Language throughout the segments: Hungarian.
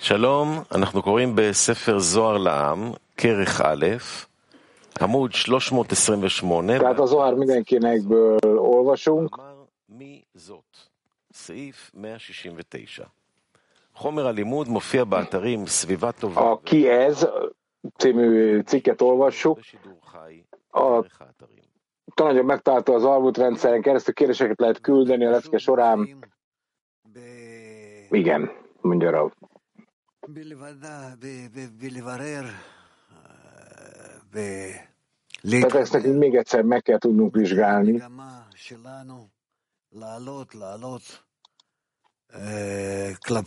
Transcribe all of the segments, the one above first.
שלום, אנחנו קוראים בספר זוהר לעם, כרך א', עמוד 328. Tehát a Zohar mindenkinekből olvasunk. אמר מי זאת? סעיף 169. חומר הלימוד מופיע באתרים סביבה טובה A Ki ez című cikket olvassuk. בשידור חי A דרך האתרים. tananyag megtalálta az Alvut rendszeren keresztül kérdéseket lehet küldeni a lecke során. Igen, mondja Rav. Tehát ezt nekünk még egyszer meg kell tudnunk vizsgálni.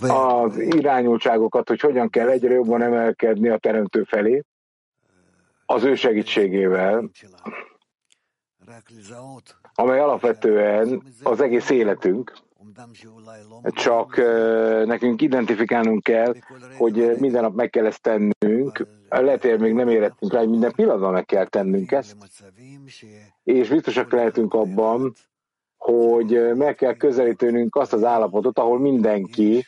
Az irányultságokat, hogy hogyan kell egyre jobban emelkedni a teremtő felé, az ő segítségével, amely alapvetően az egész életünk, csak nekünk identifikálnunk kell, hogy minden nap meg kell ezt tennünk. Lehet, még nem érettünk rá, hogy minden pillanatban meg kell tennünk ezt, és biztosak lehetünk abban, hogy meg kell közelítenünk azt az állapotot, ahol mindenki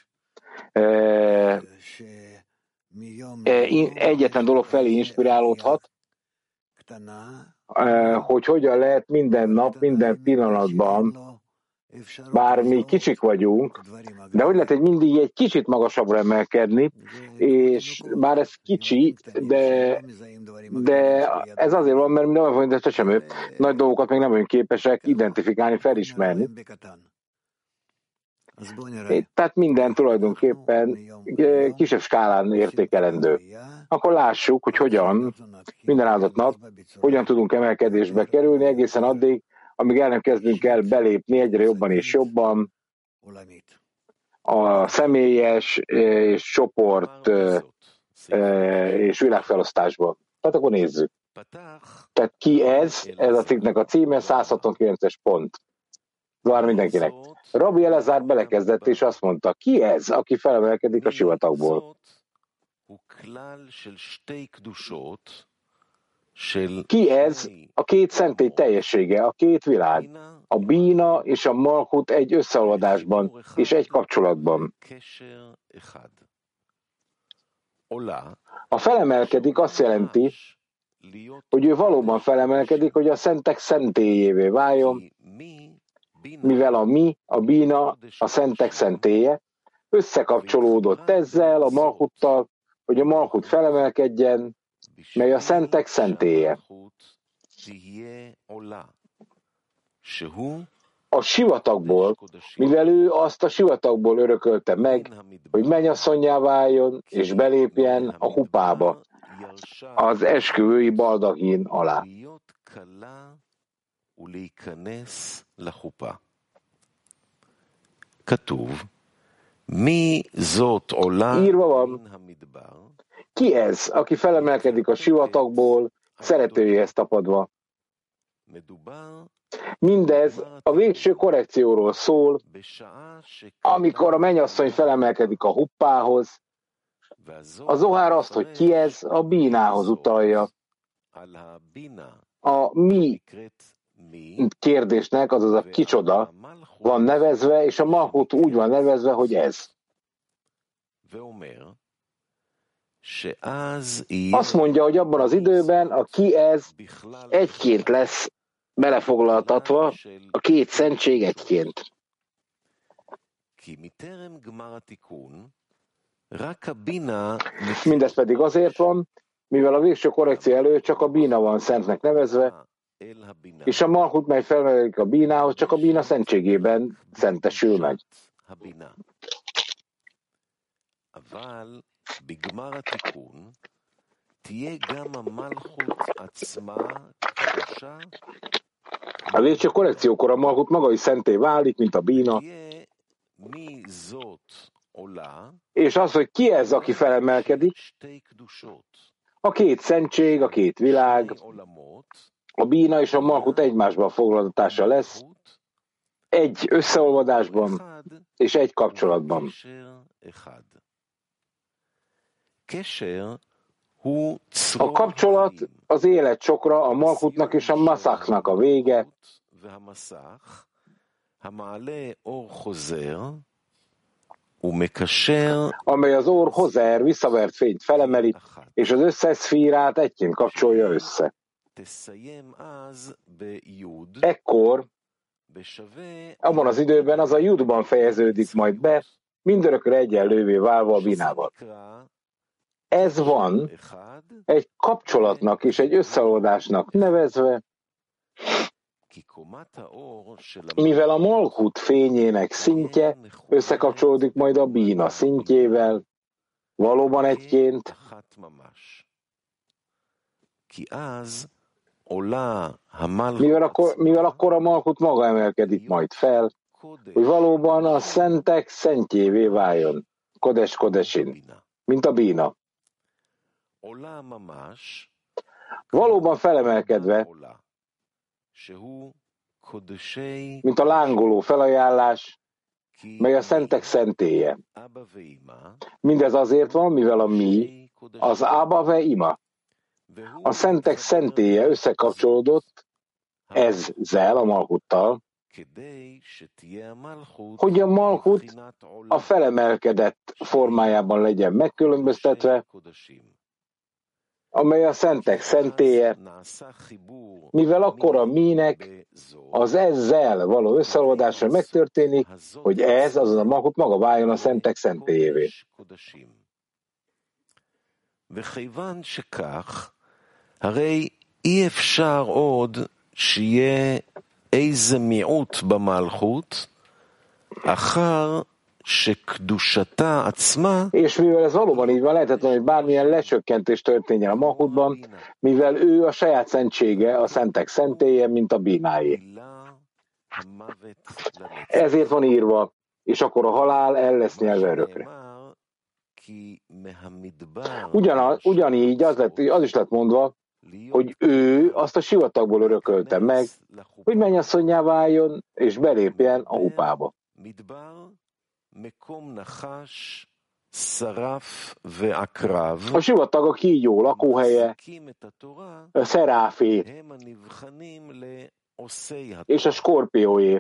in- egyetlen dolog felé inspirálódhat, eh, hogy hogyan lehet minden nap, minden pillanatban, bár mi kicsik vagyunk, de hogy lehet egy mindig egy kicsit magasabbra emelkedni, és bár ez kicsi, de, de ez azért van, mert mi nem vagyunk, de sem nagy dolgokat még nem vagyunk képesek identifikálni, felismerni. Tehát minden tulajdonképpen eh, kisebb skálán értékelendő. Akkor lássuk, hogy hogyan minden áldott nap, hogyan tudunk emelkedésbe kerülni egészen addig, amíg el nem kezdünk el belépni egyre jobban és jobban a személyes e, és csoport e, e, és világfelosztásba. Tehát akkor nézzük. Tehát ki ez? Ez a cikknek a címe, 169-es pont. Vár mindenkinek. Rabbi Elezár belekezdett, és azt mondta, ki ez, aki felemelkedik a sivatagból? Ki ez? A két szentély teljessége, a két világ. A bína és a malkut egy összeolvadásban és egy kapcsolatban. A felemelkedik azt jelenti, hogy ő valóban felemelkedik, hogy a szentek szentélyévé váljon, mivel a mi, a bína, a szentek szentélye, összekapcsolódott ezzel, a malhuttal, hogy a malhut felemelkedjen, mely a szentek szentélye. A sivatagból, mivel ő azt a sivatagból örökölte meg, hogy mennyasszonyá váljon és belépjen a hupába, az esküvői baldahin alá. Írva van, ki ez, aki felemelkedik a sivatagból, szeretőjéhez tapadva? Mindez a végső korrekcióról szól, amikor a mennyasszony felemelkedik a huppához, a zohár azt, hogy ki ez, a bínához utalja. A mi kérdésnek, azaz a kicsoda van nevezve, és a mahut úgy van nevezve, hogy ez. Azt mondja, hogy abban az időben a ki ez egyként lesz belefoglaltatva, a két szentség egyként. Mindez pedig azért van, mivel a végső korrekció előtt csak a bína van szentnek nevezve, és a malhut, mely felmelik a bínához, csak a bína szentségében szentesül meg. A végső korrekciókor a malhut maga is szenté válik, mint a bína. És az, hogy ki ez, aki felemelkedik, a két szentség, a két világ, a bína és a malhut egymásban foglalatása lesz, egy összeolvadásban és egy kapcsolatban. A kapcsolat az élet sokra, a malkutnak és a maszaknak a vége. amely az orr hozer visszavert fényt felemeli, és az összes szfírát egyként kapcsolja össze. Ekkor abban az időben az a jutban fejeződik majd be, mindörökre egyenlővé válva a binával. Ez van egy kapcsolatnak és egy összeoldásnak nevezve, mivel a Malkut fényének szintje összekapcsolódik majd a bína szintjével, valóban egyként, mivel akkor, mivel akkor a Malkut maga emelkedik majd fel, hogy valóban a szentek szentjévé váljon, kodes kodesin, mint a bína. Valóban felemelkedve, mint a lángoló felajánlás, mely a szentek szentélye. Mindez azért van, mivel a mi, az Ába ve ima, a szentek szentélye összekapcsolódott ezzel, a Malhuttal, hogy a Malhut a felemelkedett formájában legyen megkülönböztetve, amely a szentek szentélye, mivel akkor a mínek az ezzel való összeolvadásra megtörténik, hogy ez, azaz a Malhut maga váljon a szentek szentélyévé. וכיוון שכך, הרי אי אפשר עוד שיהיה איזה מיעוט במלכות אחר שקדושתה עצמה és mivel ez valóban így van, lehetetlen, hogy bármilyen lecsökkentés történjen a Mahutban, mivel ő a saját szentsége, a szentek szentélye, mint a bínáé. Ezért van írva, és akkor a halál el lesz nyelve örökre. Ugyan, ugyanígy az, lett, az is lett mondva, hogy ő azt a sivatagból örökölte meg, hogy mennyasszonyá váljon, és belépjen a hupába. A sivatag a kígyó lakóhelye, a szeráfé, és a skorpióé,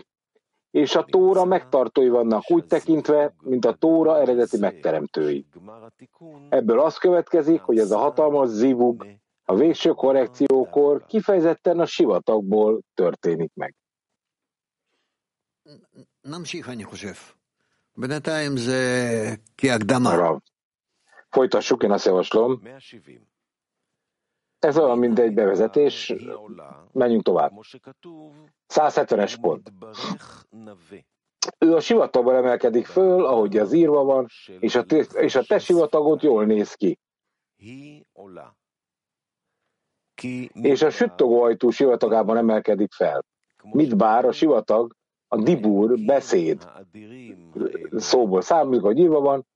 és a tóra megtartói vannak úgy tekintve, mint a tóra eredeti megteremtői. Ebből az következik, hogy ez a hatalmas zivug a végső korrekciókor kifejezetten a sivatagból történik meg. Arra. Folytassuk, én azt javaslom. Ez olyan, mint egy bevezetés. Menjünk tovább. 170-es pont. Ő a sivatagban emelkedik föl, ahogy az írva van, és a, te, és a te sivatagot jól néz ki és a süttogó ajtó sivatagában emelkedik fel. Mit bár a sivatag, a dibur, beszéd szóból számít, hogy írva van,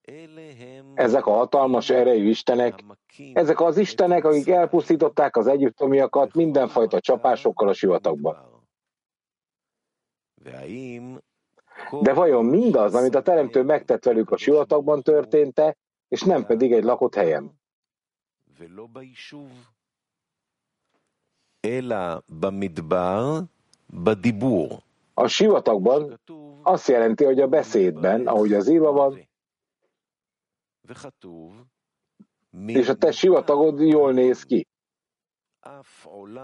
ezek a hatalmas erejű istenek, ezek az istenek, akik elpusztították az egyiptomiakat mindenfajta csapásokkal a sivatagban. De vajon mindaz, amit a Teremtő megtett velük a sivatagban történte, és nem pedig egy lakott helyen? A sivatagban azt jelenti, hogy a beszédben, ahogy az írva van, és a te sivatagod jól néz ki.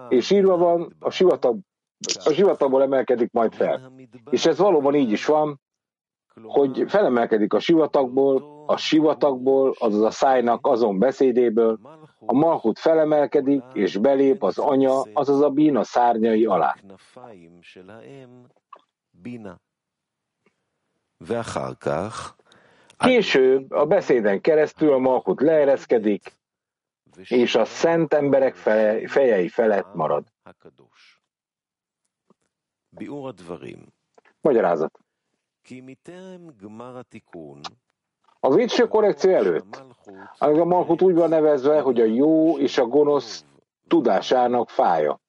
És írva van, a, sivatag, a sivatagból emelkedik majd fel. És ez valóban így is van, hogy felemelkedik a sivatagból, a sivatagból, azaz a szájnak azon beszédéből, a malhut felemelkedik, és belép az anya, azaz a bína szárnyai alá. Később a beszéden keresztül a malhut leereszkedik, és a szent emberek fejei felett marad. Magyarázat. A végső korrekció előtt, amíg a Malkut úgy van nevezve, hogy a jó és a gonosz tudásának fája.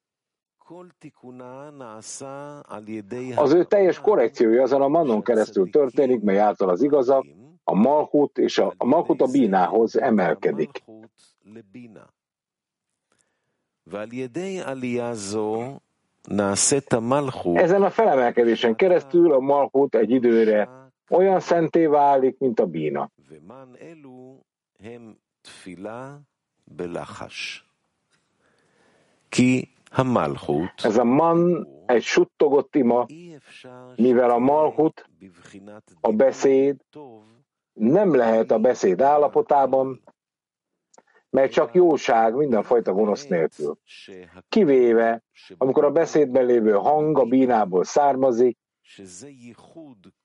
Az ő teljes korrekciója azon a mannon keresztül történik, mely által az igazak, a Malkut és a, a Malkut a bínához emelkedik. Ezen a felemelkedésen keresztül a Malkut egy időre olyan szenté válik, mint a bína. Ez a man egy suttogott ima, mivel a malhut, a beszéd, nem lehet a beszéd állapotában, mert csak jóság mindenfajta gonosz nélkül. Kivéve, amikor a beszédben lévő hang a bínából származik,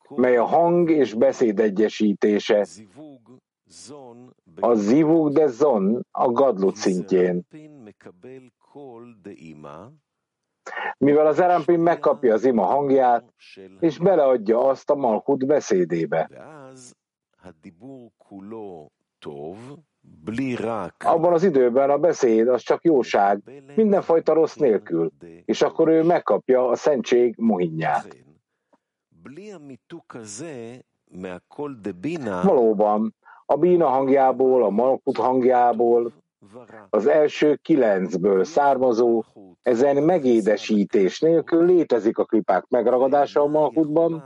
mely a hang és beszéd egyesítése, a zivug de zon a gadlut szintjén. Mivel az erampin megkapja az ima hangját, és beleadja azt a malkut beszédébe. Abban az időben a beszéd az csak jóság, mindenfajta rossz nélkül, és akkor ő megkapja a szentség mohinját. Valóban, a bína hangjából, a malkut hangjából, az első kilencből származó, ezen megédesítés nélkül létezik a klipák megragadása a malkutban,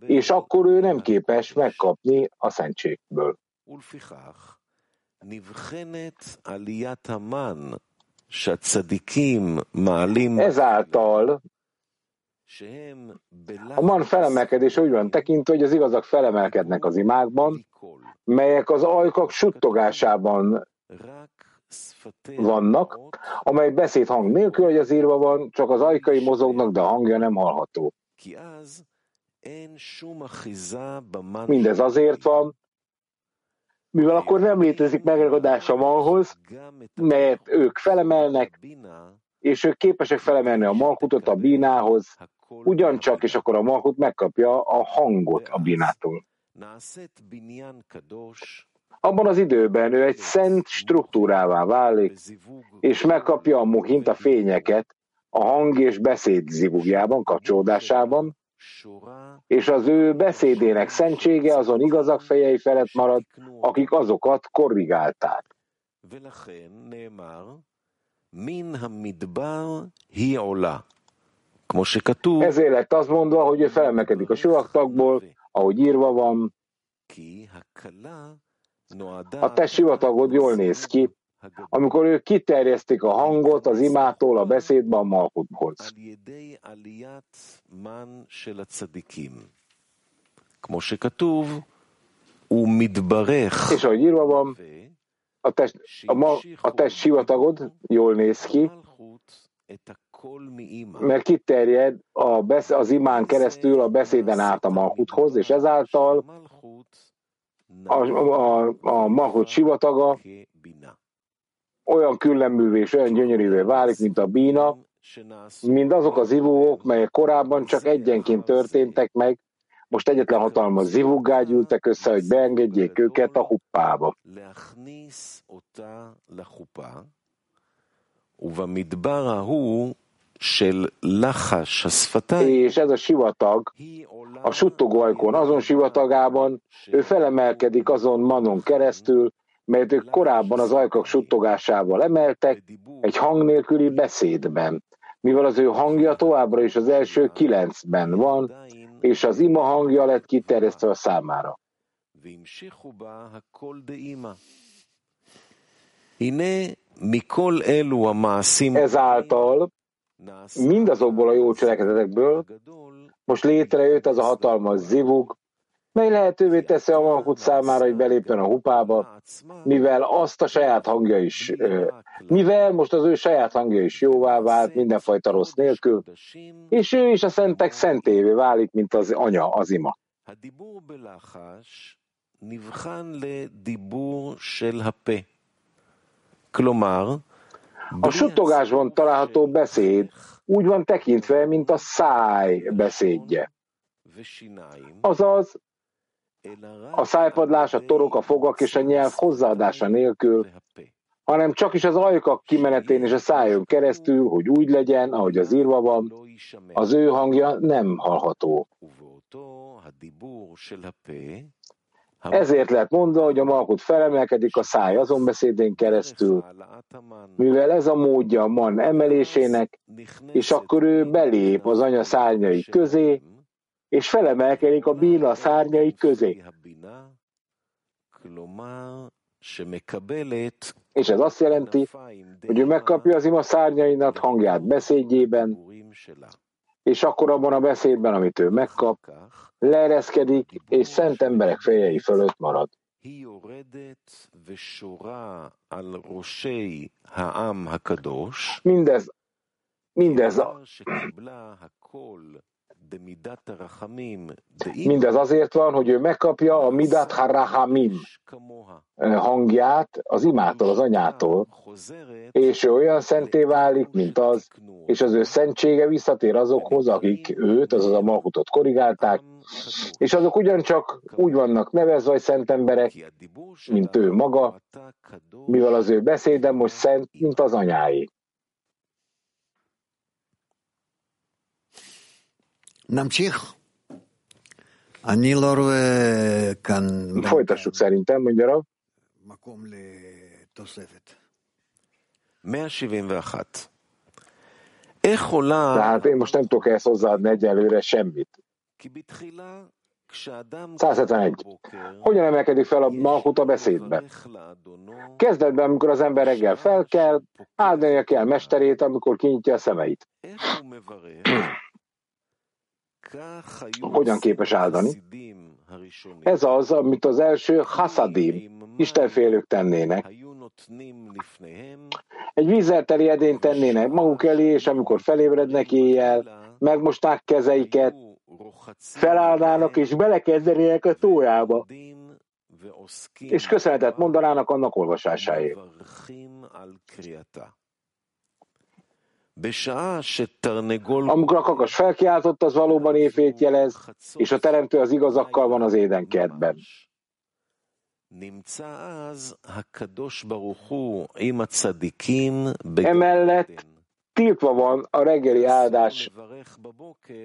és akkor ő nem képes megkapni a szentségből. Ezáltal a man felemelkedés úgy van tekintve, hogy az igazak felemelkednek az imákban, melyek az ajkak suttogásában vannak, amely beszéd hang nélkül, hogy az írva van, csak az ajkai mozognak, de a hangja nem hallható. Mindez azért van, mivel akkor nem létezik megragadás a manhoz, melyet ők felemelnek, és ők képesek felemelni a malkutot a bínához, ugyancsak, és akkor a Malkut megkapja a hangot a Binától. Abban az időben ő egy szent struktúrává válik, és megkapja a muhint a fényeket a hang és beszéd zivugjában, kapcsolódásában, és az ő beszédének szentsége azon igazak fejei felett marad, akik azokat korrigálták. Min ha midbar hi ezért lett azt mondva, hogy ő felmekedik a sivatagból, ahogy írva van. A te sivatagod jól néz ki, amikor ők kiterjesztik a hangot az imától, a beszédben, a malkuthoz. És ahogy írva van, a test, a, ma, a test sivatagod jól néz ki, מלכות את הקול מאימא. mert kiterjed a besz, az imán keresztül a beszéden át a malkuthoz, és ezáltal מלכות a, a, a malkut sivataga כבינה. olyan külleművé és olyan gyönyörűvé válik, mint a bína, mint azok az zivugok, melyek korábban csak egyenként történtek meg, most egyetlen hatalmas zivuggá gyűltek össze, hogy beengedjék őket a huppába. להכניס אותה לחופה, ובמדבר ההוא של לחש השפתיים, és ez a sivatag a suttogó azon sivatagában ő felemelkedik azon manon keresztül, mert ők korábban az ajkak suttogásával emeltek, egy hang nélküli beszédben, mivel az ő hangja továbbra is az első kilencben van, és az ima hangja lett kiterjesztve a számára. Ezáltal mindazokból a jó cselekedetekből הגדול most létrejött az a hatalmas zivug, mely lehetővé teszi a malkut számára, hogy belépjen a hupába, עצמה mivel azt a saját hangja is, ö, mivel most az ő saját hangja is jóvá vált mindenfajta rossz nélkül, és ő is a szentek szentévé válik, mint az anya, az ima. הדיבור בלחש נבחן לדיבור של הפה. כלומר, a suttogásban található beszéd úgy van tekintve, mint a száj beszédje. Azaz, a szájpadlás, a torok, a fogak és a nyelv hozzáadása nélkül, hanem csak is az ajkak kimenetén és a szájon keresztül, hogy úgy legyen, ahogy az írva van, az ő hangja nem hallható. Ezért lehet mondva, hogy a malkut felemelkedik a száj azon beszédén keresztül, mivel ez a módja a man emelésének, és akkor ő belép az anya szárnyai közé, és felemelkedik a bína szárnyai közé. És ez azt jelenti, hogy ő megkapja az ima szárnyainak hangját beszédjében, és akkor abban a beszédben, amit ő megkap, leereszkedik, és szent emberek fejei fölött marad. Mindez, mindez a, Mindez azért van, hogy ő megkapja a Midat Harahamim hangját az imától, az anyától, és ő olyan szenté válik, mint az, és az ő szentsége visszatér azokhoz, akik őt, azaz a Malkutot korrigálták, és azok ugyancsak úgy vannak nevezve, hogy szent emberek, mint ő maga, mivel az ő beszéde most szent, mint az anyái. Namcsich. Folytassuk szerintem, mondja Rav. 171. Tehát én most nem tudok ehhez hozzáadni egyelőre semmit. 171. Hogyan emelkedik fel a malkut a beszédben. Kezdetben, amikor az ember reggel fel kell, áldania kell mesterét, amikor kinyitja a szemeit. Hogyan képes áldani? Ez az, amit az első haszadim, istenfélők tennének. Egy vízzel teli edényt tennének maguk elé, és amikor felébrednek éjjel, megmosták kezeiket, felállnának és belekezdenének a tójába, és köszönetet mondanának annak olvasásáért. Amikor a kakas felkiáltott, az valóban éjfét jelez, és a teremtő az igazakkal van az édenkertben. Emellett tiltva van a reggeli áldás.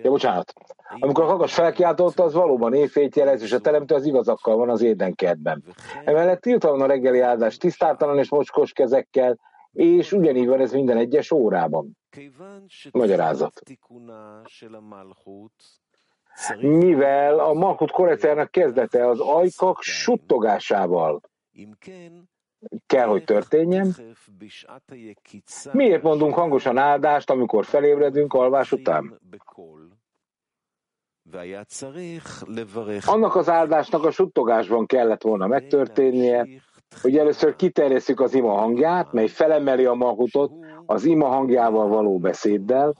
Ja, bocsánat. Amikor a kakas felkiáltott, az valóban éjfét jelez, és a teremtő az igazakkal van az édenkertben. Emellett tiltva van a reggeli áldás tisztátalan és mocskos kezekkel, és ugyanígy van ez minden egyes órában. Magyarázat. Mivel a Malkut korrekciának kezdete az ajkak suttogásával kell, hogy történjen, miért mondunk hangosan áldást, amikor felébredünk alvás után? Annak az áldásnak a suttogásban kellett volna megtörténnie, hogy először kiterjesszük az ima hangját, mely felemeli a mahutot az ima hangjával való beszéddel,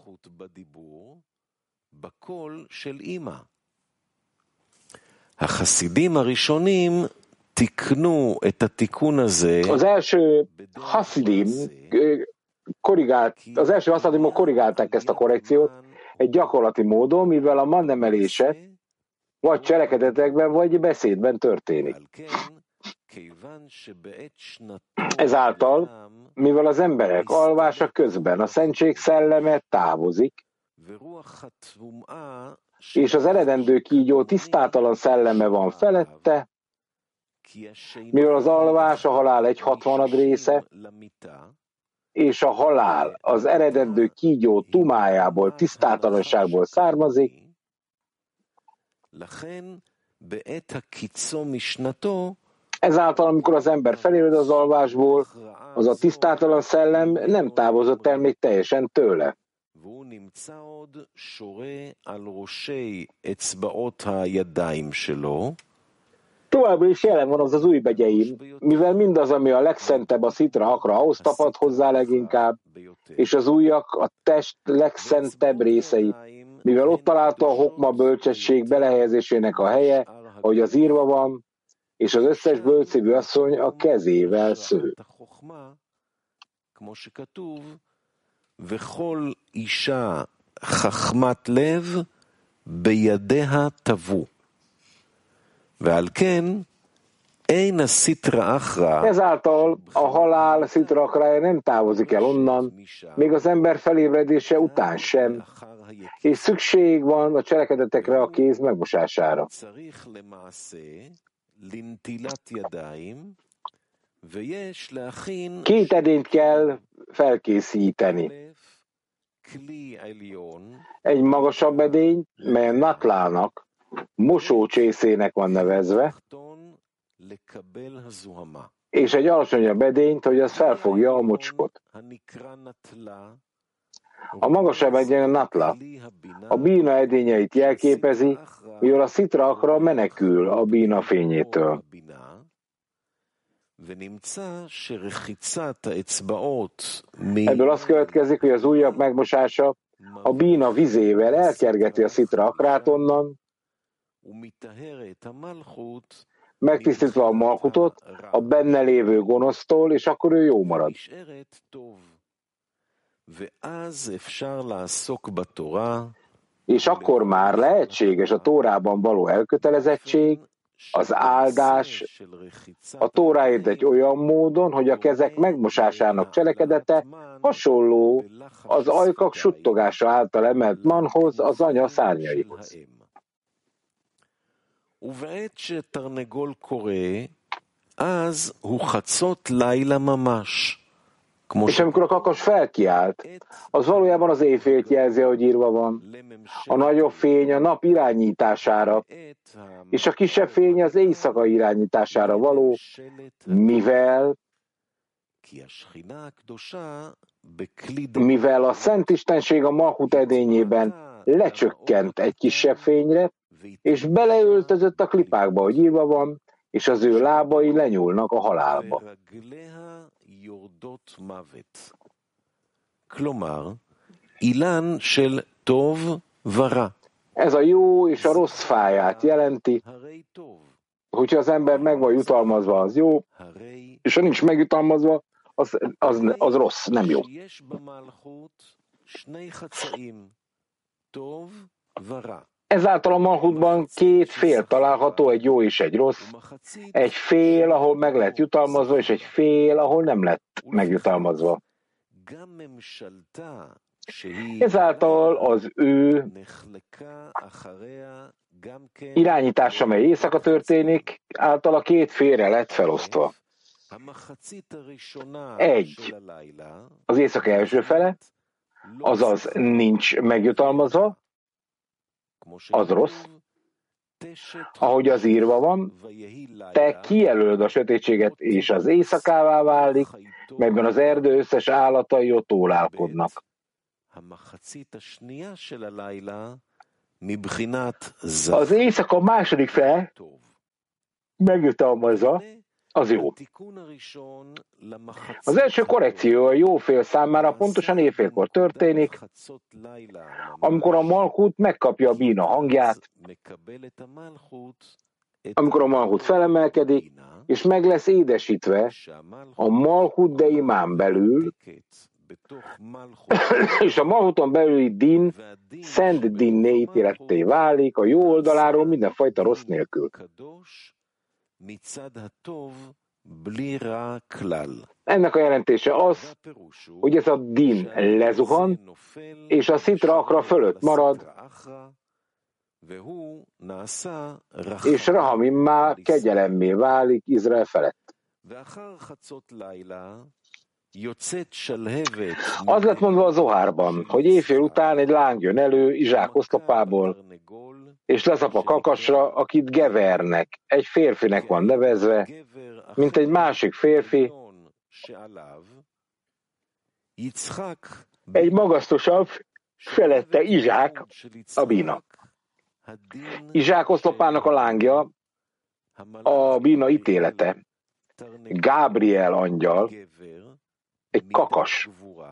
az első hasidim korrigált, az első haszadimok korrigálták ezt a korrekciót egy gyakorlati módon, mivel a mannemelése vagy cselekedetekben, vagy beszédben történik. Ezáltal, mivel az emberek alvása közben a szentség szelleme távozik, és az eredendő kígyó tisztátalan szelleme van felette, mivel az alvás a halál egy hatvanad része, és a halál az eredendő kígyó tumájából, tisztátalanságból származik, Ezáltal, amikor az ember felébred az alvásból, az a tisztátalan szellem nem távozott el még teljesen tőle. Továbbra is jelen van az az új begyeim, mivel mindaz, ami a legszentebb a szitra akra, ahhoz tapad hozzá leginkább, és az újak a test legszentebb részei, mivel ott találta a hokma bölcsesség belehelyezésének a helye, ahogy az írva van, és az összes bölcívű asszony a kezével sző. וכל אישה חכמת לב בידיה תבו. ועל כן én a szitra achra. Ezáltal a halál szitra akhrája nem távozik el onnan, még az ember felébredése után sem, és szükség van a cselekedetekre a kéz megmosására. Két edényt kell felkészíteni. egy magasabb edény, mely a natlának, mosócsészének van nevezve, és egy alacsonyabb edényt, hogy az felfogja a mocskot. A magasabb egyen a natla. A bína edényeit jelképezi, mivel a szitra akra menekül a bína fényétől. Ebből az következik, hogy az ujjak megmosása a bína vizével elkergeti a szitra akrát onnan, megtisztítva a malkutot a benne lévő gonosztól, és akkor ő jó marad. És akkor már lehetséges a Tórában való elkötelezettség, az áldás a Tóráért egy olyan módon, hogy a kezek megmosásának cselekedete hasonló az ajkak suttogása által emelt manhoz, az anya szárnyaihoz. ובעת שתרנגול קורא, אז הוא חצות לילה ממש. és amikor a kakas felkiált, az valójában az éjfélt jelzi, hogy írva van. A nagyobb fény a nap irányítására, és a kisebb fény az éjszaka irányítására való, mivel mivel a Szent Istenség a Mahut edényében lecsökkent egy kisebb fényre, és beleöltözött a klipákba, hogy írva van, és az ő lábai lenyúlnak a halálba. Ez a jó és a rossz fáját jelenti, hogyha az ember meg van jutalmazva, az jó, és ha nincs megjutalmazva, az, az, az rossz, nem jó. Ezáltal a Malhutban két fél található, egy jó és egy rossz. Egy fél, ahol meg lett jutalmazva, és egy fél, ahol nem lett megjutalmazva. Ezáltal az ő irányítása, mely éjszaka történik, által a két félre lett felosztva. Egy, az éjszaka első fele, azaz nincs megjutalmazva, az rossz, ahogy az írva van, te kijelölöd a sötétséget, és az éjszakává válik, melyben az erdő összes állatai ott ólálkodnak. Az éjszaka második fel megjutalmazza, az jó. Az első korrekció a jó fél számára pontosan éjfélkor történik, amikor a Malkut megkapja a bína hangját, amikor a Malkut felemelkedik, és meg lesz édesítve a Malkut de imán belül, és a Malhuton belüli din szent dinné ítéletté válik a jó oldaláról mindenfajta rossz nélkül. Ennek a jelentése az, hogy ez a din lezuhan, és a szitra akra fölött marad, és Rahamimmá kegyelemmé válik Izrael felett. Az lett mondva a Zohárban, hogy éjfél után egy láng jön elő Izsák oszlopából, és leszap a kakasra, akit Gevernek, egy férfinek van nevezve, mint egy másik férfi, egy magasztosabb, felette Izsák, a bína. Izsák oszlopának a lángja, a bína ítélete. Gábriel angyal, egy kakas,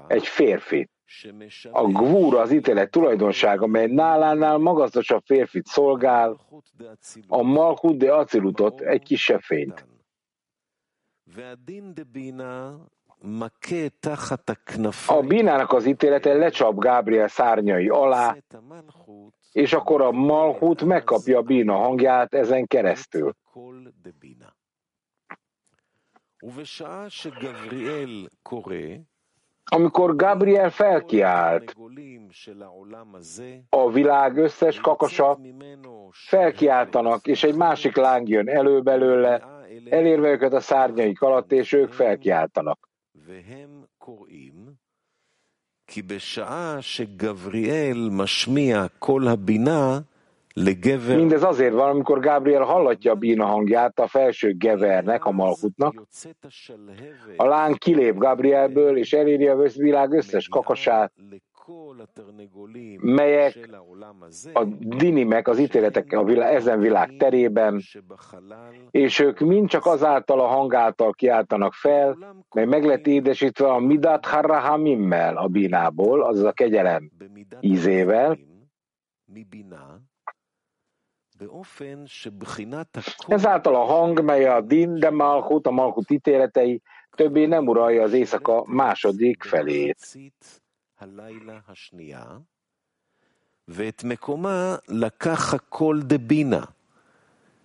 egy férfi. A gvúr az ítélet tulajdonsága, mely nálánál magasztosabb férfit szolgál, a malkut de acilutot, egy kisebb fényt. A bínának az ítélete lecsap Gábriel szárnyai alá, és akkor a malhut megkapja a bína hangját ezen keresztül. Amikor Gabriel felkiált, a világ összes kakasa felkiáltanak, és egy másik láng jön elő belőle, elérve őket a szárnyaik alatt, és ők felkiáltanak. כי בשעה שגבריאל משמיע קול הבינה לגבר Mindez azért van, amikor Gabriel hallatja a bína hangját a felső gevernek, a malkutnak. A lány kilép Gabrielből és eléri a világ összes kakasát, melyek a dinimek, az ítéletek a világ, ezen világ terében, és ők mind csak azáltal a hangáltal kiáltanak fel, mely meg lett édesítve a midat harrahamimmel a bínából, azaz a kegyelem ízével, ezáltal a hang, mely a din, de Malchut, a Malchut ítéletei, többé nem uralja az éjszaka második felét. במחצית הלילה השנייה, ואת מקומה לקח הקול דבינה,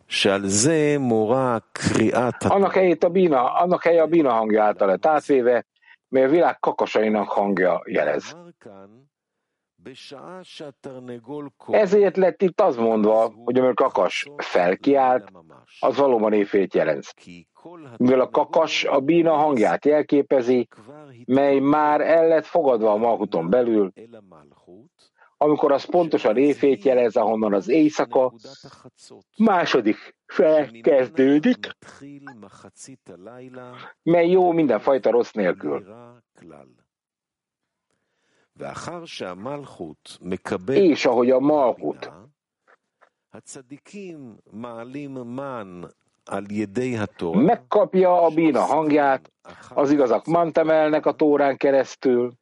שעל זה מורה קריאת Annak helyét a bína, annak helye a bína hangja által lett átvéve, mely a világ kakasainak hangja jelez. Ezért lett itt az mondva, hogy amikor kakas felkiált, az valóban éjfélt jelent. Mivel a kakas a bína hangját jelképezi, mely már el lett fogadva a malkuton belül, amikor az pontosan éjfét jelez, ahonnan az éjszaka második fel kezdődik, mely jó mindenfajta rossz nélkül. És ahogy a Malkut. megkapja a bína hangját, az igazak mantemelnek a tórán keresztül,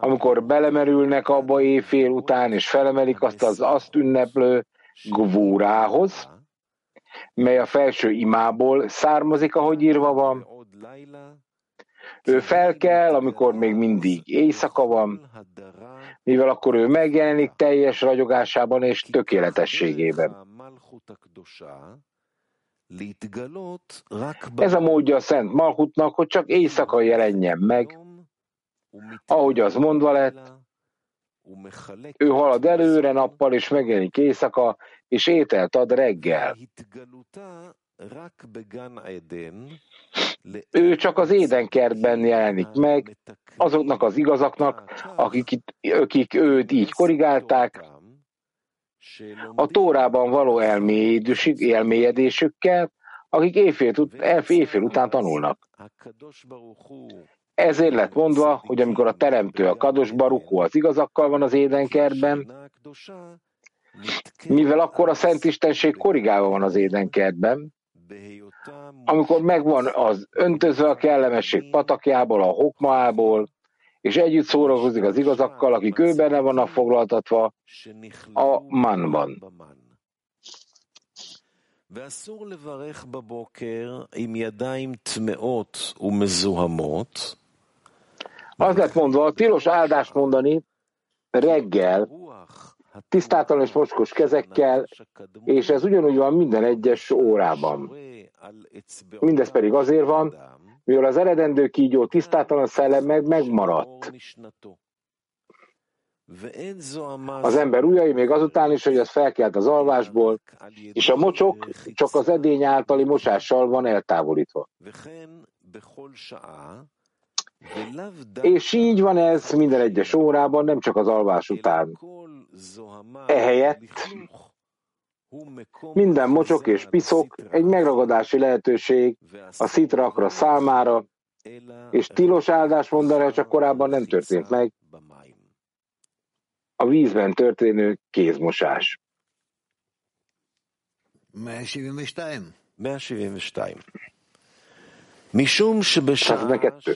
amikor belemerülnek abba éjfél után, és felemelik azt az azt ünneplő gvúrához, mely a felső imából származik, ahogy írva van, ő fel kell, amikor még mindig éjszaka van, mivel akkor ő megjelenik teljes ragyogásában és tökéletességében. Ez a módja a Szent Malhutnak, hogy csak éjszaka jelenjen meg, ahogy az mondva lett, ő halad előre nappal, és megjelenik éjszaka, és ételt ad reggel. Ő csak az édenkertben jelenik meg azoknak az igazaknak, akik, itt, akik őt így korrigálták, a Tórában való elmélyedésükkel, akik éjfél, éjfél után tanulnak. Ezért lett mondva, hogy amikor a teremtő, a kados barukó az igazakkal van az édenkertben, mivel akkor a Szent Istenség korrigálva van az édenkertben, amikor megvan az öntözve a kellemesség patakjából, a hokmaából, és együtt szórakozik az igazakkal, akik ő benne vannak foglaltatva, a manban. ואסור לברך בבוקר עם ידיים טמאות ומזוהמות, Az lett mondva, tilos áldást mondani reggel, רוח tisztátalan és mocskos kezekkel, és ez ugyanúgy van minden egyes órában. Mindez pedig azért van, mivel az eredendő kígyó tisztátalan szellem meg megmaradt. Az ember ujjai még azután is, hogy az felkelt az alvásból, és a mocsok csak az edény általi mosással van eltávolítva. És így van ez minden egyes órában, nem csak az alvás után. Ehelyett minden mocsok és piszok egy megragadási lehetőség a szitrakra számára, és tilos áldás mondani, csak korábban nem történt meg, a vízben történő kézmosás. 172. 172. 72.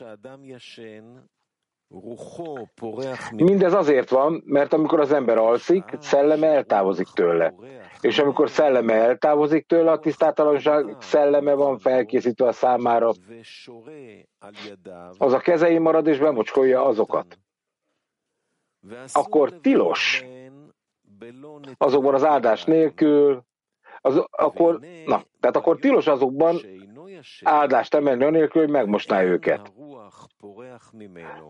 Hát Mindez azért van, mert amikor az ember alszik, szelleme eltávozik tőle. És amikor szelleme eltávozik tőle, a tisztátalanság szelleme van felkészítve a számára. Az a kezei marad és bemocskolja azokat. Akkor tilos azokban az áldás nélkül, az, akkor, na, tehát akkor tilos azokban áldást emelni anélkül, hogy megmosná őket.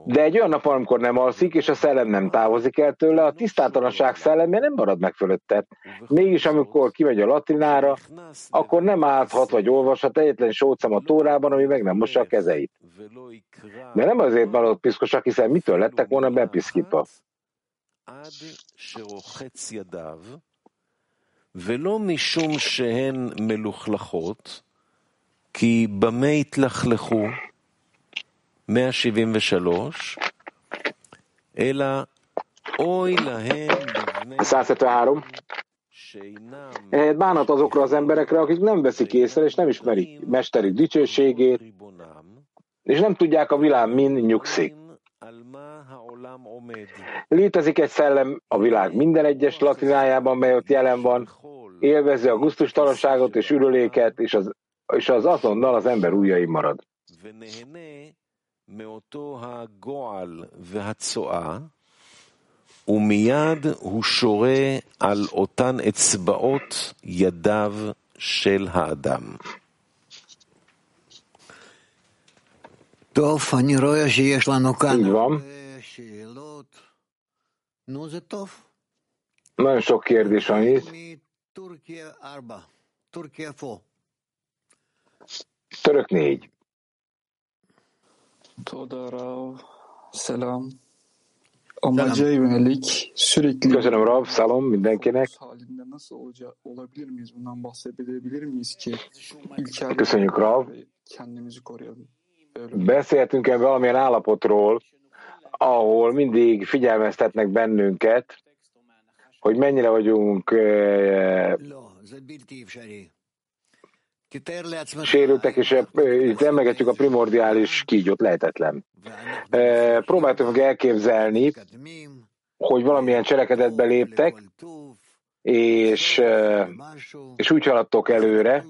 De egy olyan nap, amikor nem alszik, és a szellem nem távozik el tőle, a tisztátalanság szellemje nem marad meg fölötte. Mégis, amikor kimegy a latrinára, akkor nem állhat vagy olvashat egyetlen sócam a tórában, ami meg nem mossa a kezeit. De nem azért maradott piszkosak, hiszen mitől lettek volna bepiszkítva? ולא משום שהן מלוכלכות, כי במה התלכלכו? 173, אלא אוי להם בבני 173. Ehhez bánat azokra az emberekre, akik nem veszik észre, és nem ismerik mesterik dicsőségét, és nem tudják a világ min nyugszik. Létezik egy szellem a világ minden egyes latinájában, mely ott jelen van, élvezi a guztustalanságot és ürüléket, és az, és az azonnal az ember ujjai marad. מאותו הגועל והצואה, ומיד הוא שורה על אותן אצבעות ידיו של האדם. טוב, אני רואה שיש לנו כאן Így van. הרבה שאלות. נו, זה טוב. Nagyon sok kérdés van itt. מטורקיה 4. טורקיה 4. Török négy. Toda Rav, selam. Amaca yönelik sürekli Köszönöm Rav, szalom mindenkinek. halinde nasıl olaca, olabilir miyiz? Bundan bahsedebilir miyiz ki ilkel Köszönjük Rav. kendimizi koruyalım. Beszéltünk-e valamilyen állapotról, ahol mindig figyelmeztetnek bennünket, hogy mennyire vagyunk eh, sérültek, és eh, itt emlegetjük a primordiális kígyót, lehetetlen. Eh, Próbáltuk meg elképzelni, hogy valamilyen cselekedetbe léptek, és, eh, és úgy haladtok előre,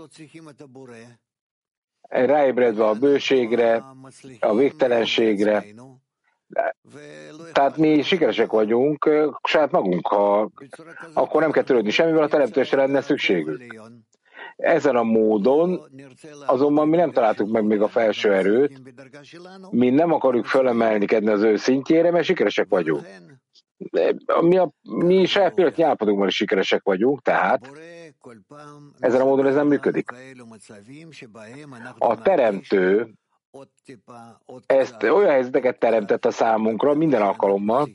ráébredve a bőségre, a végtelenségre. Tehát mi sikeresek vagyunk saját magunkkal, akkor nem kell törődni semmivel, a teremtésre lenne szükségünk. Ezen a módon azonban mi nem találtuk meg még a felső erőt, mi nem akarjuk fölemelni kedni az ő szintjére, mert sikeresek vagyunk. Mi, a, mi saját pillanatnyi állapotunkban is sikeresek vagyunk, tehát ezen a módon ez nem működik. a teremtő ezt olyan helyzeteket teremtett a számunkra minden alkalommal,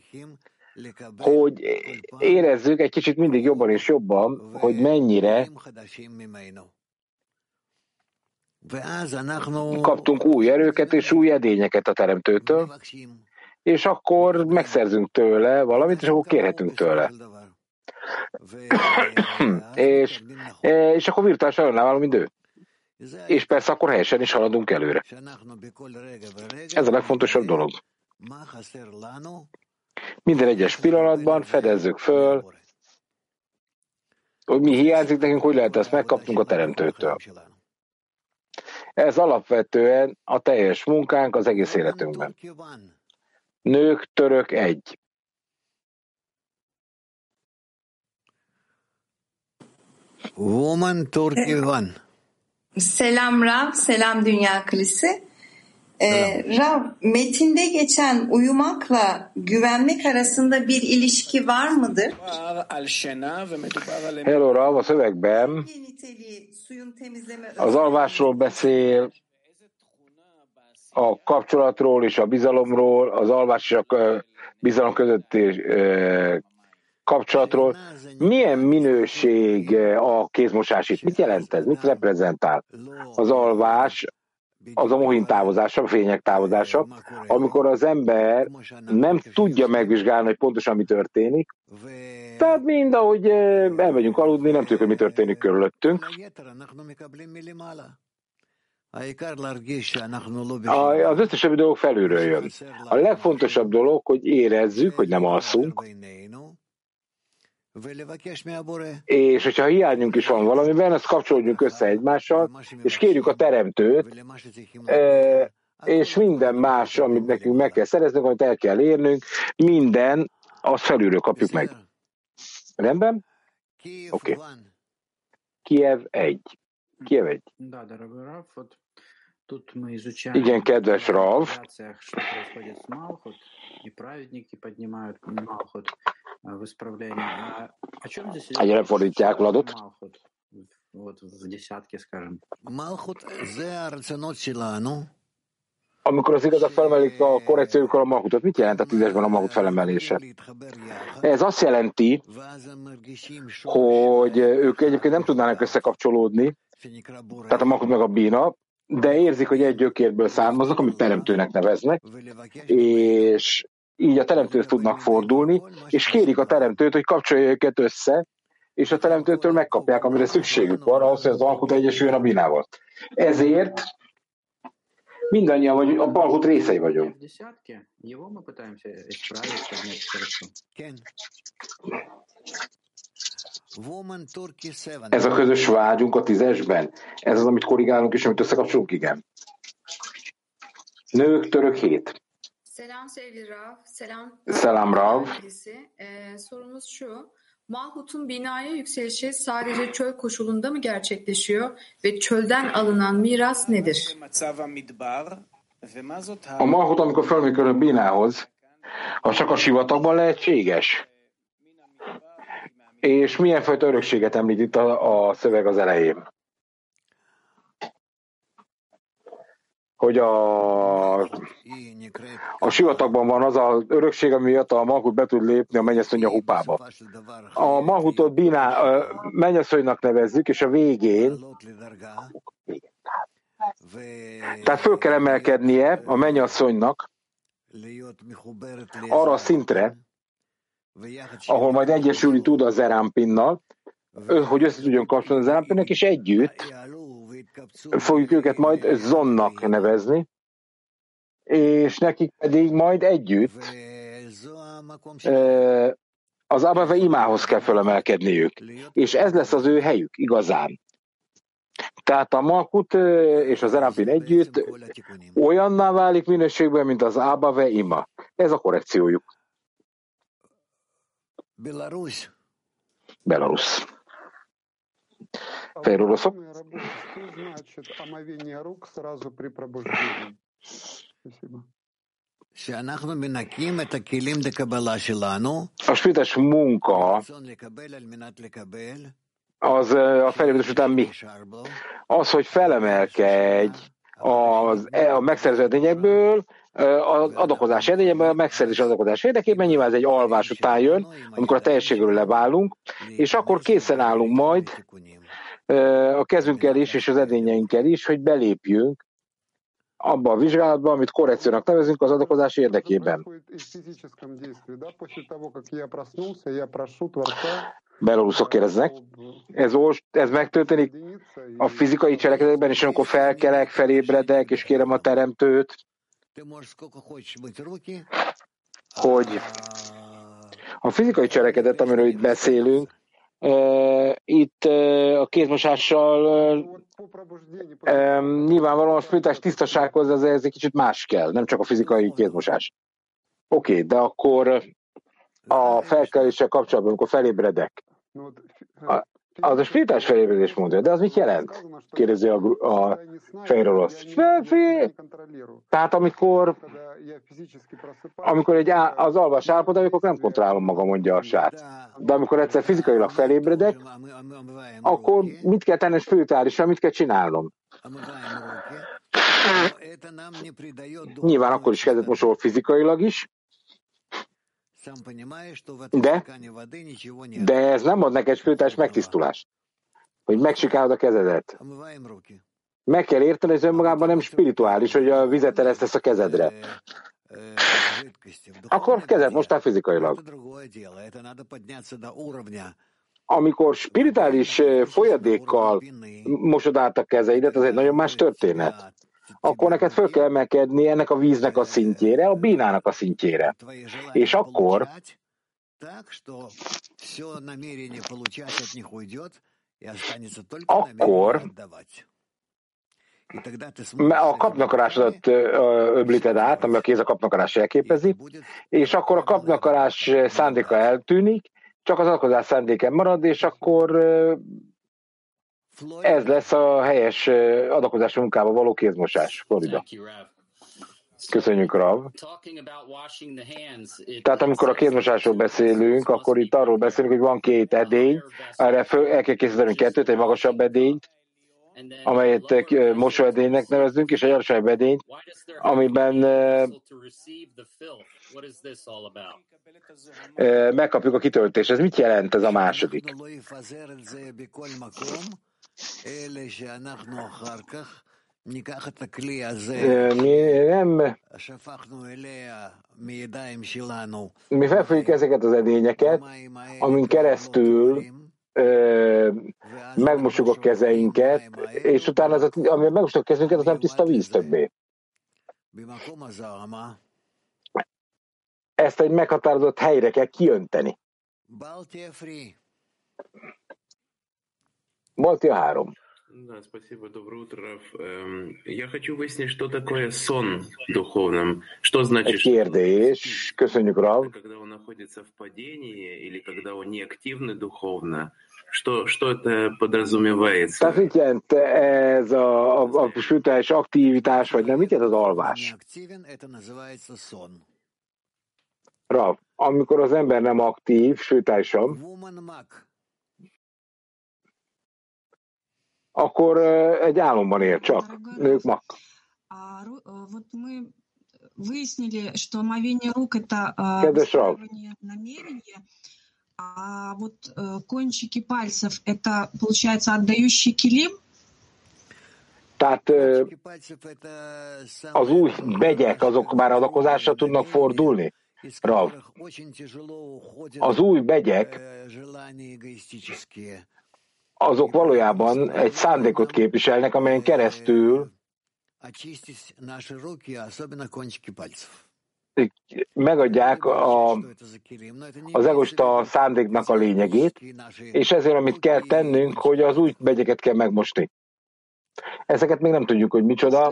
hogy érezzük egy kicsit mindig jobban és jobban, hogy mennyire kaptunk új erőket és új edényeket a teremtőtől, és akkor megszerzünk tőle valamit, és akkor kérhetünk tőle. és, és akkor virtuálisan vállalom, mint ő. És persze akkor helyesen is haladunk előre. Ez a legfontosabb dolog. Minden egyes pillanatban fedezzük föl, hogy mi hiányzik nekünk, hogy lehet ezt megkapnunk a teremtőtől. Ez alapvetően a teljes munkánk az egész életünkben. Nők, török, egy. Woman Turkey One. Selam Rav, selam Dünya Kilisi. Ee, Rav, metinde geçen uyumakla güvenmek arasında bir ilişki var mıdır? Hello, Rav, a szövegben az alvásról beszél, a kapcsolatról és a bizalomról, az alvás és a bizalom közötti kapcsolatról. Milyen minőség a kézmosás itt? Mit jelent ez? Mit reprezentál? Az alvás, az a mohin távozása, a fények távozása, amikor az ember nem tudja megvizsgálni, hogy pontosan mi történik. Tehát mind, ahogy ö, elmegyünk aludni, nem tudjuk, hogy mi történik körülöttünk. A- Az összes többi dolog felülről jön. A legfontosabb dolog, hogy érezzük, hogy nem alszunk, és hogyha hiányunk is van valamiben, azt kapcsoljuk össze egymással, és kérjük a teremtőt, eh, és minden más, amit nekünk meg kell szereznünk, amit el kell érnünk, minden, azt felülről kapjuk meg. Rendben? Oké. Kiev 1. Kiev 1. Igen, kedves Rav. Они фordítják Vladot. Amikor az igazak felemelik a korrekciójukra a mahutot, mit jelent a tízesben a mahut felemelése? Ez azt jelenti, hogy ők egyébként nem tudnának összekapcsolódni, tehát a mahut meg a bína, de érzik, hogy egy gyökérből származnak, amit teremtőnek neveznek, és így a teremtőt tudnak fordulni, és kérik a teremtőt, hogy kapcsolja őket össze, és a teremtőtől megkapják, amire szükségük van, ahhoz, hogy az alkut egyesüljön a binával. Ezért mindannyian vagy, a balhut részei vagyunk. Ez a közös vágyunk a tízesben. Ez az, amit korrigálunk és amit összekapcsolunk, igen. Nők, török hét. Selam sevgili Rav. Selam. Selam Rav. Ee, sorumuz şu. Mahut'un binaya yükselişi sadece çöl koşulunda mı gerçekleşiyor ve çölden alınan miras nedir? A Mahut, amikor fölmikör a binához, az csak a sivatagban lehetséges. És milyen fajta örökséget említ itt a, a szöveg az elején? hogy a, a sivatagban van az az örökség, ami miatt a Mahut be tud lépni a mennyasszony a hupába. A Mahutot Biná, mennyasszonynak nevezzük, és a végén tehát föl kell emelkednie a mennyasszonynak arra a szintre, ahol majd egyesülni tud az erámpinnal, hogy össze tudjon kapcsolni az erámpinnak, és együtt fogjuk őket majd Zonnak nevezni, és nekik pedig majd együtt az Abave imához kell fölemelkedniük, és ez lesz az ő helyük igazán. Tehát a Malkut és az Erampin együtt olyanná válik minőségben, mint az Ábave ima. Ez a korrekciójuk. Belarus. Belarus. Fehér. Э, a spirites munka az a felébredés után mi? Az, hogy felemelkedj az, e, a megszerző edényekből, e, az adakozás érdekében, a megszerzés adakozás érdekében, nyilván ez egy alvás után jön, amikor a teljességről leválunk, és akkor készen állunk majd a kezünkkel is, és az edényeinkkel is, hogy belépjünk abba a vizsgálatba, amit korrekciónak nevezünk az adakozás érdekében. Beloruszok kérdeznek. Ez, most, ez megtörténik a fizikai cselekedetekben, és amikor felkelek, felébredek, és kérem a teremtőt, hogy a fizikai cselekedet, amiről itt beszélünk, itt a kézmosással nyilvánvalóan a spiritás tisztasághoz ez, ez egy kicsit más kell, nem csak a fizikai kézmosás. Oké, okay, de akkor a felkeléssel kapcsolatban, amikor felébredek, az a spiritás felébredés mondja, de az mit jelent? Kérdezi a, a fehér. Tehát amikor, amikor egy á, az alvás állapot, amikor nem kontrollálom magam, mondja a srác. De amikor egyszer fizikailag felébredek, akkor mit kell tenni spirituálisan, mit kell csinálnom? Nyilván akkor is kezdett mosol fizikailag is, de- de ez nem ad neked spirituális megtisztulást, hogy megsikálod a kezedet. Meg kell érteni, hogy ez önmagában nem spirituális, hogy a vizet eresztesz a kezedre. Akkor kezed mostál fizikailag. Amikor spirituális folyadékkal mosod át a kezeidet, az egy nagyon más történet. Akkor neked föl kell emelkedni ennek a víznek a szintjére, a bínának a szintjére. És akkor Akkor a kapnakarásodat öblíted át, ami a kéz a kapnakarás elképezi, és akkor a kapnakarás szándéka eltűnik, csak az alkozás szándéken marad, és akkor ez lesz a helyes adakozás munkába való kézmosás, Florida. Köszönjük, Rav. Tehát amikor a kézmosásról beszélünk, akkor itt arról beszélünk, hogy van két edény, erre föl, el kell készíteni kettőt, egy magasabb edényt, amelyet mosóedénynek nevezünk, és egy alacsonyabb edényt, amiben megkapjuk a kitöltést. Ez mit jelent ez a második? Mi nem... Mi felfogjuk ezeket az edényeket, amin keresztül ö, megmosuk a kezeinket, és utána az, ami megmosuk a kezünket, az nem tiszta víz többé. Ezt egy meghatározott helyre kell kiönteni. Baltia 3. Да, спасибо. Доброе утро, Раф. Я хочу выяснить, что такое сон в духовном. Что значит, Egy kérdés. Köszönjük, Rav. когда он находится в падении или когда он неактивный духовно? Что, что это подразумевается? Tehát mit jelent ez a, a, a spirituális aktivitás, vagy nem? Mit jelent az alvás? Rav, amikor az ember nem aktív, spirituálisan, akkor egy álomban él csak. Nők mak. Вот мы выяснили, что омовение рук это Kedves Rav, высказывание намерения, а вот э, кончики пальцев это получается отдающий килим. tehát ö, az új begyek, azok már adakozásra tudnak fordulni? Rav, az új begyek, azok valójában egy szándékot képviselnek, amelyen keresztül megadják a, az egosta szándéknak a lényegét, és ezért, amit kell tennünk, hogy az új begyeket kell megmosni. Ezeket még nem tudjuk, hogy micsoda,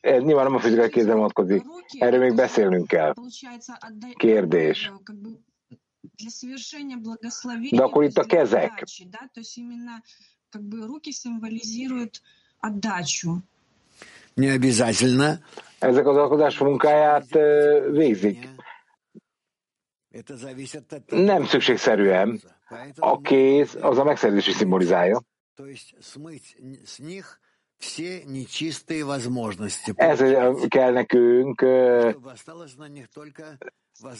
ez nyilván nem a fizikai kézre vonatkozik. Erről még beszélnünk kell. Kérdés. для совершения благословения. Да, курит Да, то есть именно как бы руки символизируют отдачу. Не обязательно. Ezek az alkodások munkáját végzik. Nem szükségszerűen. A kéz az a megszerzési szimbolizálja. Ezért kell nekünk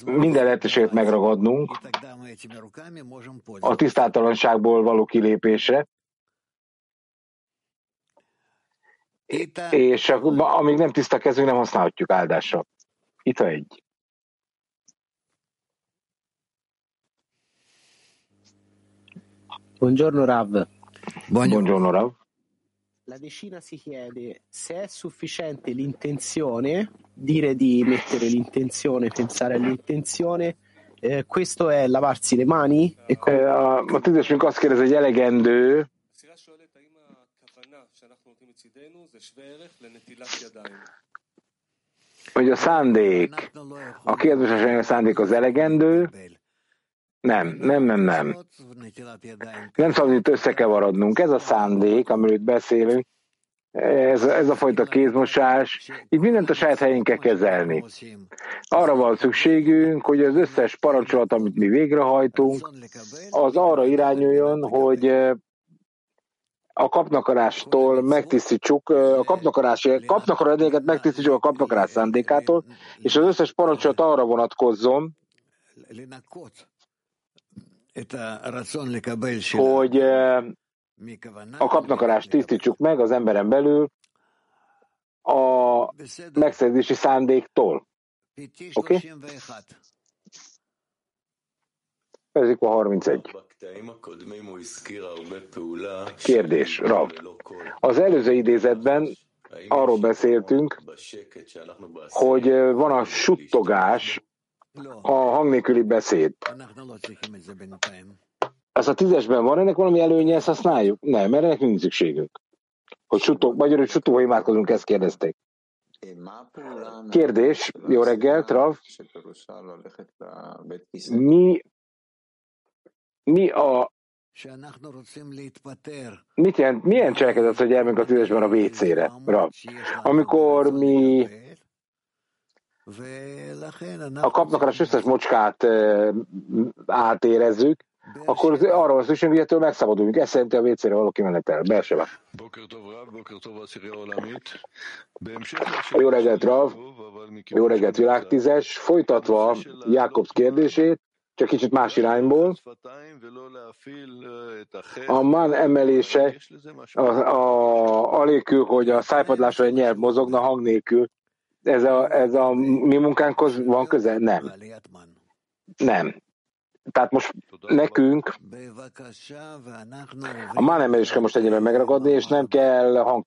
minden lehetőséget megragadnunk a tisztátalanságból való kilépésre, és amíg nem tiszta kezünk, nem használhatjuk áldásra. Itt a egy. Buongiorno Rav. Buongiorno Rav. la decina si chiede se è sufficiente l'intenzione, dire di mettere l'intenzione, pensare all'intenzione, eh, questo è lavarsi le mani? E com- eh, a, ma tutti sono cose che le leggende. Hogy a szándék, a kérdés a szándékhoz elegendő, nem, nem, nem, nem. Nem szabad itt összekevarodnunk. Ez a szándék, amiről beszélünk, ez, ez a fajta kézmosás, itt mindent a saját helyén kell kezelni. Arra van szükségünk, hogy az összes parancsolat, amit mi végrehajtunk, az arra irányuljon, hogy eh, a kapnakarástól megtisztítsuk, eh, a kapnakarás, kapnakarás megtisztítsuk a kapnakarás szándékától, és az összes parancsolat arra vonatkozzon, hogy eh, a kapnakarást tisztítsuk meg az emberen belül a megszerzési szándéktól. Oké? Okay? a 31. Kérdés, Rav. Az előző idézetben arról beszéltünk, hogy eh, van a suttogás, a hang nélküli beszéd. Ez a tízesben van, ennek valami előnye, ezt használjuk? Nem, mert ennek nincs szükségünk. Hogy sutok, magyarul, hogy sutóba imádkozunk, ezt kérdezték. Kérdés, jó reggel, Rav. Mi, mi a Mit jelent, milyen cselekedet, hogy elmegyünk a tüdésben a WC-re, Rav? Amikor mi a kapnak a összes mocskát átérezzük, akkor az- arra van szükség, hogy ettől megszabaduljunk. Ez szerint a WC-re való kimenetel. Bersebe. Jó reggelt, Rav! Jó reggelt, világ tízes! Folytatva Jákobsz kérdését, csak kicsit más irányból. A man emelése a, a, anélkül, hogy a szájpadlásra egy nyelv mozogna hang nélkül, ez a, ez a mi munkánkhoz van köze? Nem. Nem. Tehát most nekünk a man emelést kell most egyébként megragadni, és nem kell hangtalan